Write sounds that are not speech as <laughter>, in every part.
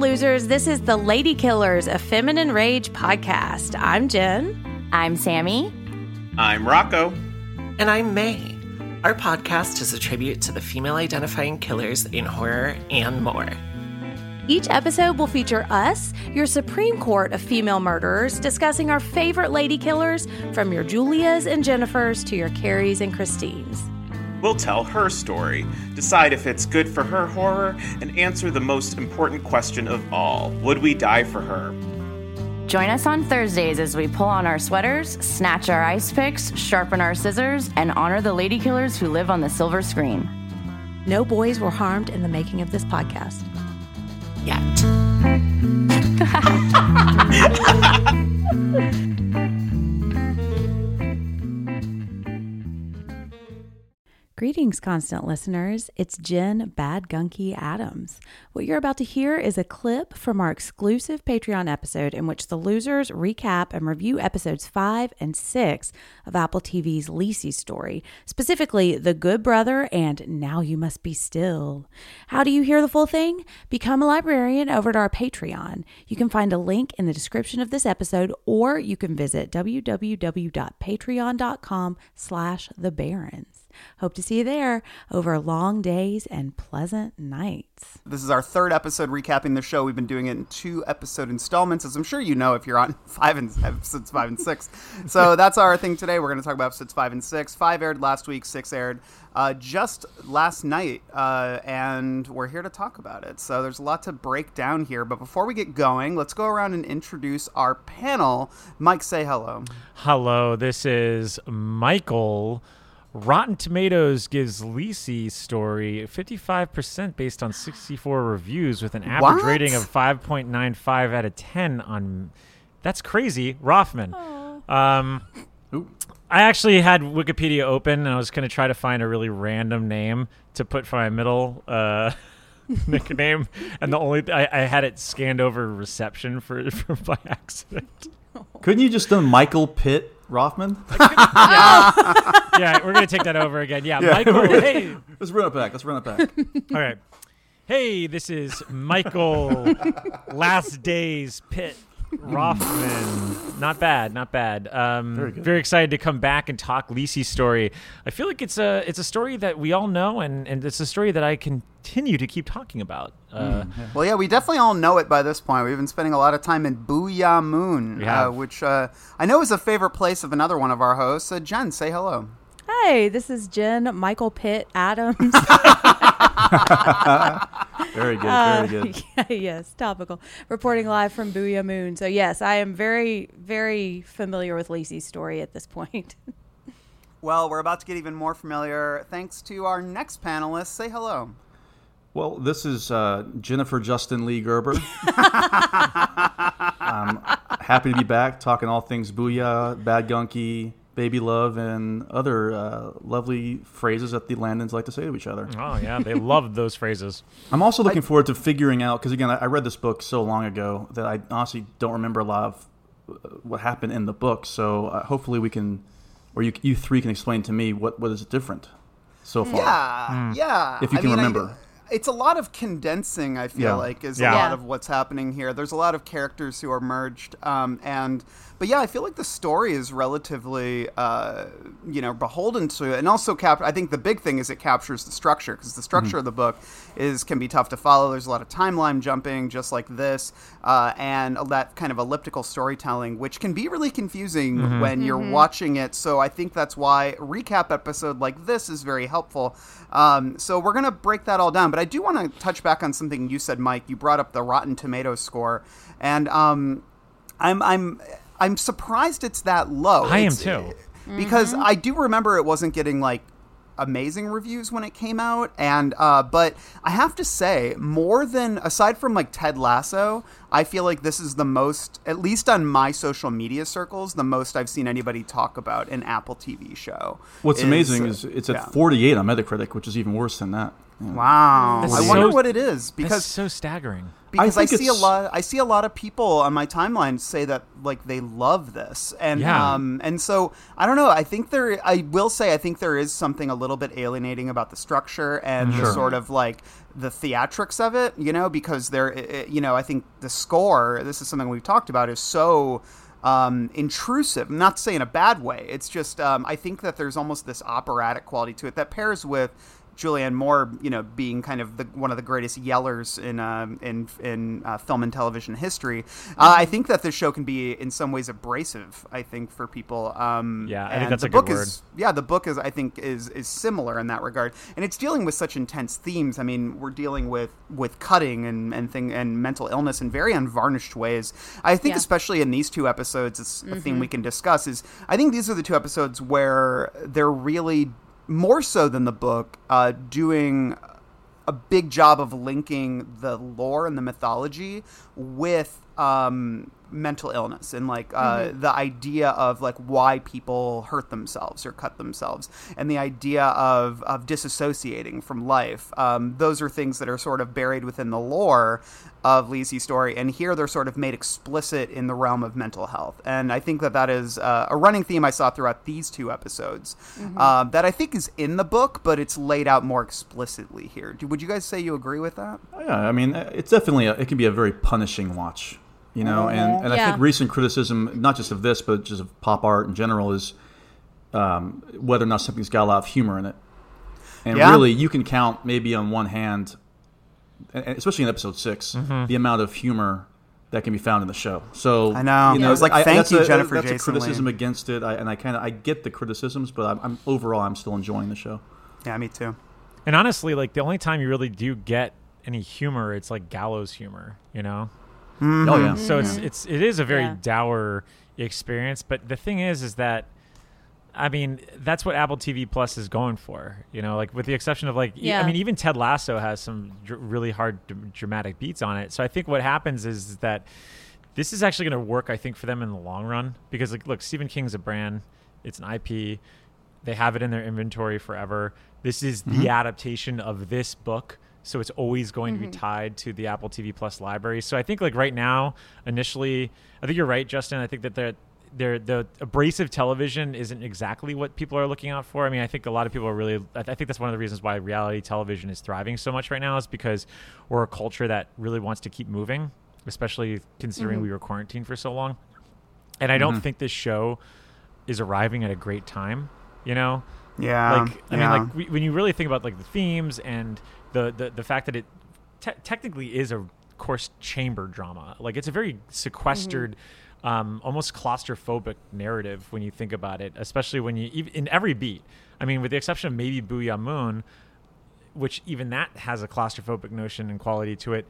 Losers. This is the Lady Killers, a feminine rage podcast. I'm Jen. I'm Sammy. I'm Rocco. And I'm May. Our podcast is a tribute to the female identifying killers in horror and more. Each episode will feature us, your Supreme Court of female murderers, discussing our favorite lady killers from your Julias and Jennifers to your Carries and Christines. We'll tell her story, decide if it's good for her horror, and answer the most important question of all Would we die for her? Join us on Thursdays as we pull on our sweaters, snatch our ice picks, sharpen our scissors, and honor the lady killers who live on the silver screen. No boys were harmed in the making of this podcast. Yet. <laughs> Greetings, constant listeners. It's Jen Bad Gunky Adams. What you're about to hear is a clip from our exclusive Patreon episode in which the losers recap and review episodes 5 and 6 of Apple TV's Lisey story, specifically The Good Brother and Now You Must Be Still. How do you hear the full thing? Become a librarian over at our Patreon. You can find a link in the description of this episode or you can visit www.patreon.com slash the barrens. Hope to see you there over long days and pleasant nights. This is our third episode recapping the show. We've been doing it in two episode installments, as I'm sure you know if you're on <laughs> five and episodes five and six. So <laughs> that's our thing today. We're going to talk about episodes five and six. Five aired last week, six aired uh, just last night, uh, and we're here to talk about it. So there's a lot to break down here. But before we get going, let's go around and introduce our panel. Mike, say hello. Hello, this is Michael. Rotten Tomatoes gives Lisey's story 55% based on 64 reviews with an average What? rating of 5.95 out of 10 on That's crazy. Rothman. Um I actually had Wikipedia open and I was going to try to find a really random name to put for my middle uh <laughs> nickname and the only I, I had it scanned over reception for, <laughs> for by accident. Couldn't you just done Michael Pitt Rothman? <laughs> yeah, we're gonna take that over again. Yeah, Michael. Hey, Let's run it back. Let's run it back. <laughs> all right. Hey, this is Michael. Last Days Pitt <laughs> Rothman. Not bad, not bad. Um, Very good. Very excited to come back and talk Lisey's story. I feel like it's a it's a story that we all know, and and it's a story that I continue to keep talking about. Uh, Well, yeah, we definitely all know it by this point. We've been spending a lot of time in Boo'ya Moon, We uh, which uh, I know is a favorite place of another one of our hosts. Uh, Jen, say hello. Hi, this is Jen Michael Pitt Adams. <laughs> <laughs> Very good. Uh, Very good. <laughs> yeah, yes, topical. Reporting live from Boo'ya Moon. So yes, I am very, very familiar with Lacey's story at this point. <laughs> Well, we're about to get even more familiar thanks to our next panelist. Say hello. Well, this is uh, Jennifer Justin Lee Gerber. I'm <laughs> happy to be back talking all things Boo'ya, Bad Gunky, Baby Love, and other uh, lovely phrases that the Landons like to say to each other. oh yeah, they <laughs> love those phrases. I'm also looking forward to figuring out because again, I, I read this book so long ago that I honestly don't remember a lot of what happened in the book. So uh, hopefully we can, or you you three can explain to me what what is different so far. Yeah, yeah. If you I can mean, I- remember. it's a lot of condensing. I feel Yeah. like is Yeah. a lot of what's happening here. There's a lot of characters who are merged, um, and but yeah, I feel like the story is relatively, uh, you know, beholden to it, and also cap. I think the big thing is it captures the structure because the structure of the book is can be tough to follow. There's a lot of timeline jumping, just like this, uh, and that kind of elliptical storytelling, which can be really confusing when you're watching it. So I think that's why a recap episode like this is very helpful. Um, so we're gonna break that all down, but I do want to touch back on something you said, Mike. You brought up the Rotten Tomatoes score, and um, I'm I'm I'm surprised it's that low. I am too. because I do remember it wasn't getting like amazing reviews when it came out and uh, but i have to say more than aside from like ted lasso i feel like this is the most at least on my social media circles the most i've seen anybody talk about an apple tv show What's is, amazing is it's at yeah. 48 on Metacritic, which is even worse than that. Yeah. wow That's i so- wonder what it is That's because so staggering. because I, think see a lot. I see a lot of people on my timeline say that like they love this, and Yeah. um, and so I don't know. I think there. I will say I think there is something a little bit alienating about the structure and the sort of like the theatrics of it. You know, because there. it- it- You know, I think the score. This is something we've talked about. Is so. Um, intrusive. I'm not to say in a bad way. It's just um, I think that there's almost this operatic quality to it that pairs with Julianne Moore, you know, being kind of the, one of the greatest yellers in um, in in uh, film and television history. Uh, I think that this show can be in some ways abrasive. I think for people. Um, Yeah, I think that's the a good book Is, yeah, the book is I think is is similar in that regard, and it's dealing with such intense themes. I mean, we're dealing with with cutting and and thing and mental illness in very unvarnished ways. I think Yeah. especially in these two episodes, it's a theme we can discuss. Is I think these are the two episodes where they're really more so than the book uh, doing a big job of linking the lore and the mythology with um, mental illness and like uh, the idea of like why people hurt themselves or cut themselves and the idea of of disassociating from life. Um, those are things that are sort of buried within the lore of Lizzy's story, and here they're sort of made explicit in the realm of mental health. And I think that that is uh, a running theme I saw throughout these two episodes uh, that I think is in the book, but it's laid out more explicitly here. Do, would you guys say you agree with that? Yeah, I mean, it's definitely a, it can be a very punishing watch, you know. And and I think recent criticism, not just of this, but just of pop art in general, is um, whether or not something's got a lot of humor in it. And Yeah. really, you can count maybe on one hand, and- and especially in episode 6 Mm-hmm. the amount of humor that can be found in the show. So I know. you I was like, I- thank that's you, a, Jennifer That's Jason a criticism Leigh. against it, I, and I kind of I get the criticisms, but I'm, I'm overall I'm still enjoying the show. Yeah, me too. And honestly, like the only time you really do get any humor, it's like gallows humor, you know. Mm-hmm. Oh, oh yeah, So it's it's it is a very Yeah. dour experience. But the thing is, is that I mean that's what Apple TV Plus is going for. You know, like with the exception of like, Yeah. I mean, even Ted Lasso has some dr- really hard d- dramatic beats on it. So I think what happens is that this is actually going to work. I think for them in the long run because like, look, Stephen King's a brand. It's an IP. They have it in their inventory forever. This is the mm-hmm. adaptation of this book, so it's always going to be mm-hmm. tied to the Apple TV Plus library. So I think like right now, initially, I think you're right, Justin. I think that they're they're, the abrasive television isn't exactly what people are looking out for. I mean, I think a lot of people are really. I, I think that's one of the reasons why reality television is thriving so much right now is because we're a culture that really wants to keep moving, especially considering mm-hmm. we were quarantined for so long. And I don't mm-hmm. think this show is arriving at a great time. You know, Yeah. like I yeah. mean, like we, when you really think about like the themes and the the, the fact that it te- technically is a course chamber drama. Like it's a very sequestered. Um, almost claustrophobic narrative when you think about it, especially when you even in every beat. I mean, with the exception of maybe Boo'ya Moon, which even that has a claustrophobic notion and quality to it.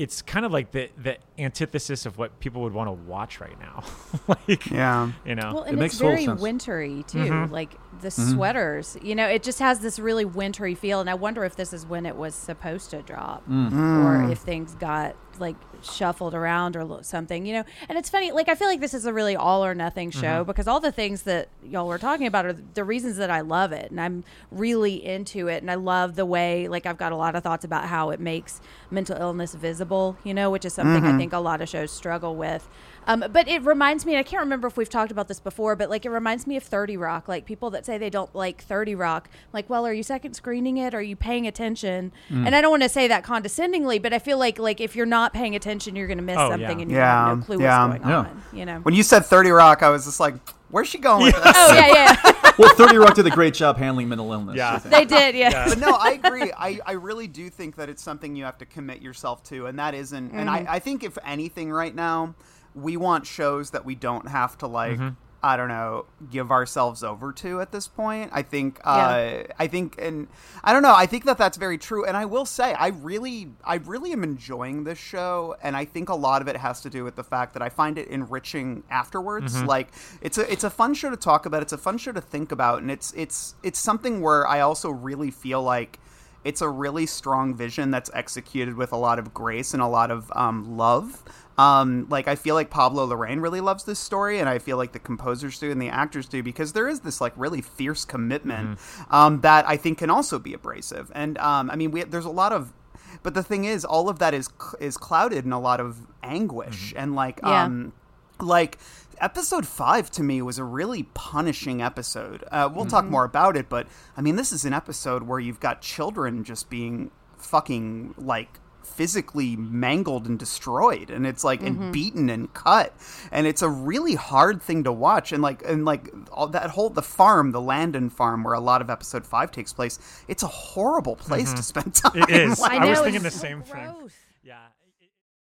It's kind of like the the antithesis of what people would want to watch right now. <laughs> like, yeah. you know, Well, and makes it's total very sense. wintry too. Mm-hmm. Like the mm-hmm. sweaters, you know, it just has this really wintry feel. And I wonder if this is when it was supposed to drop, mm. or mm. if things got like shuffled around or something, you know. And it's funny, like I feel like this is a really all or nothing show because all the things that y'all were talking about are the reasons that I love it, and I'm really into it, and I love the way, like I've got a lot of thoughts about how it makes mental illness visible, you know, which is something I think a lot of shows struggle with. Um, but it reminds me, and I can't remember if we've talked about this before, but like it reminds me of 30 Rock. Like people that say they don't like 30 Rock, like, well, are you second screening it? Are you paying attention? Mm. And I don't want to say that condescendingly, but I feel like like if you're not paying attention, you're going to miss Oh, something yeah. and you Yeah, have no clue yeah. what's going Yeah. on. You know? When you said 30 Rock, I was just like, where's she going with this? oh yeah, yeah, <laughs> well, Thirty Rock did a great job handling mental illness. Yeah. They did. Yeah. but no, I agree. I, I really do think that it's something you have to commit yourself to, and that isn't. And Mm-hmm. I, I think if anything, right now, we want shows that we don't have to like. I don't know, give ourselves over to at this point. I think, uh, I think, and I don't know. I think that that's very true. And I will say, I really, I really am enjoying this show, and I think a lot of it has to do with the fact that I find it enriching afterwards. Like, it's a, it's a fun show to talk about. It's a fun show to think about, and it's, it's, it's something where I also really feel like it's a really strong vision that's executed with a lot of grace and a lot of um, love. Um, like I feel like Pablo Larraín really loves this story, and I feel like the composers do and the actors do because there is this like really fierce commitment um, that I think can also be abrasive. And um, I mean, we, there's a lot of, but the thing is, all of that is is clouded in a lot of anguish and like Yeah. um, like episode five to me was a really punishing episode. Uh, we'll talk mm-hmm. more about it, but I mean, this is an episode where you've got children just being fucking like physically mangled and destroyed and it's like and mm-hmm. beaten and cut and it's a really hard thing to watch and like and like all that whole the farm the landon farm where a lot of episode 5 takes place it's a horrible place to mm-hmm. spend <laughs> time It is. Like, I, was thinking the it's so same thing. Yeah.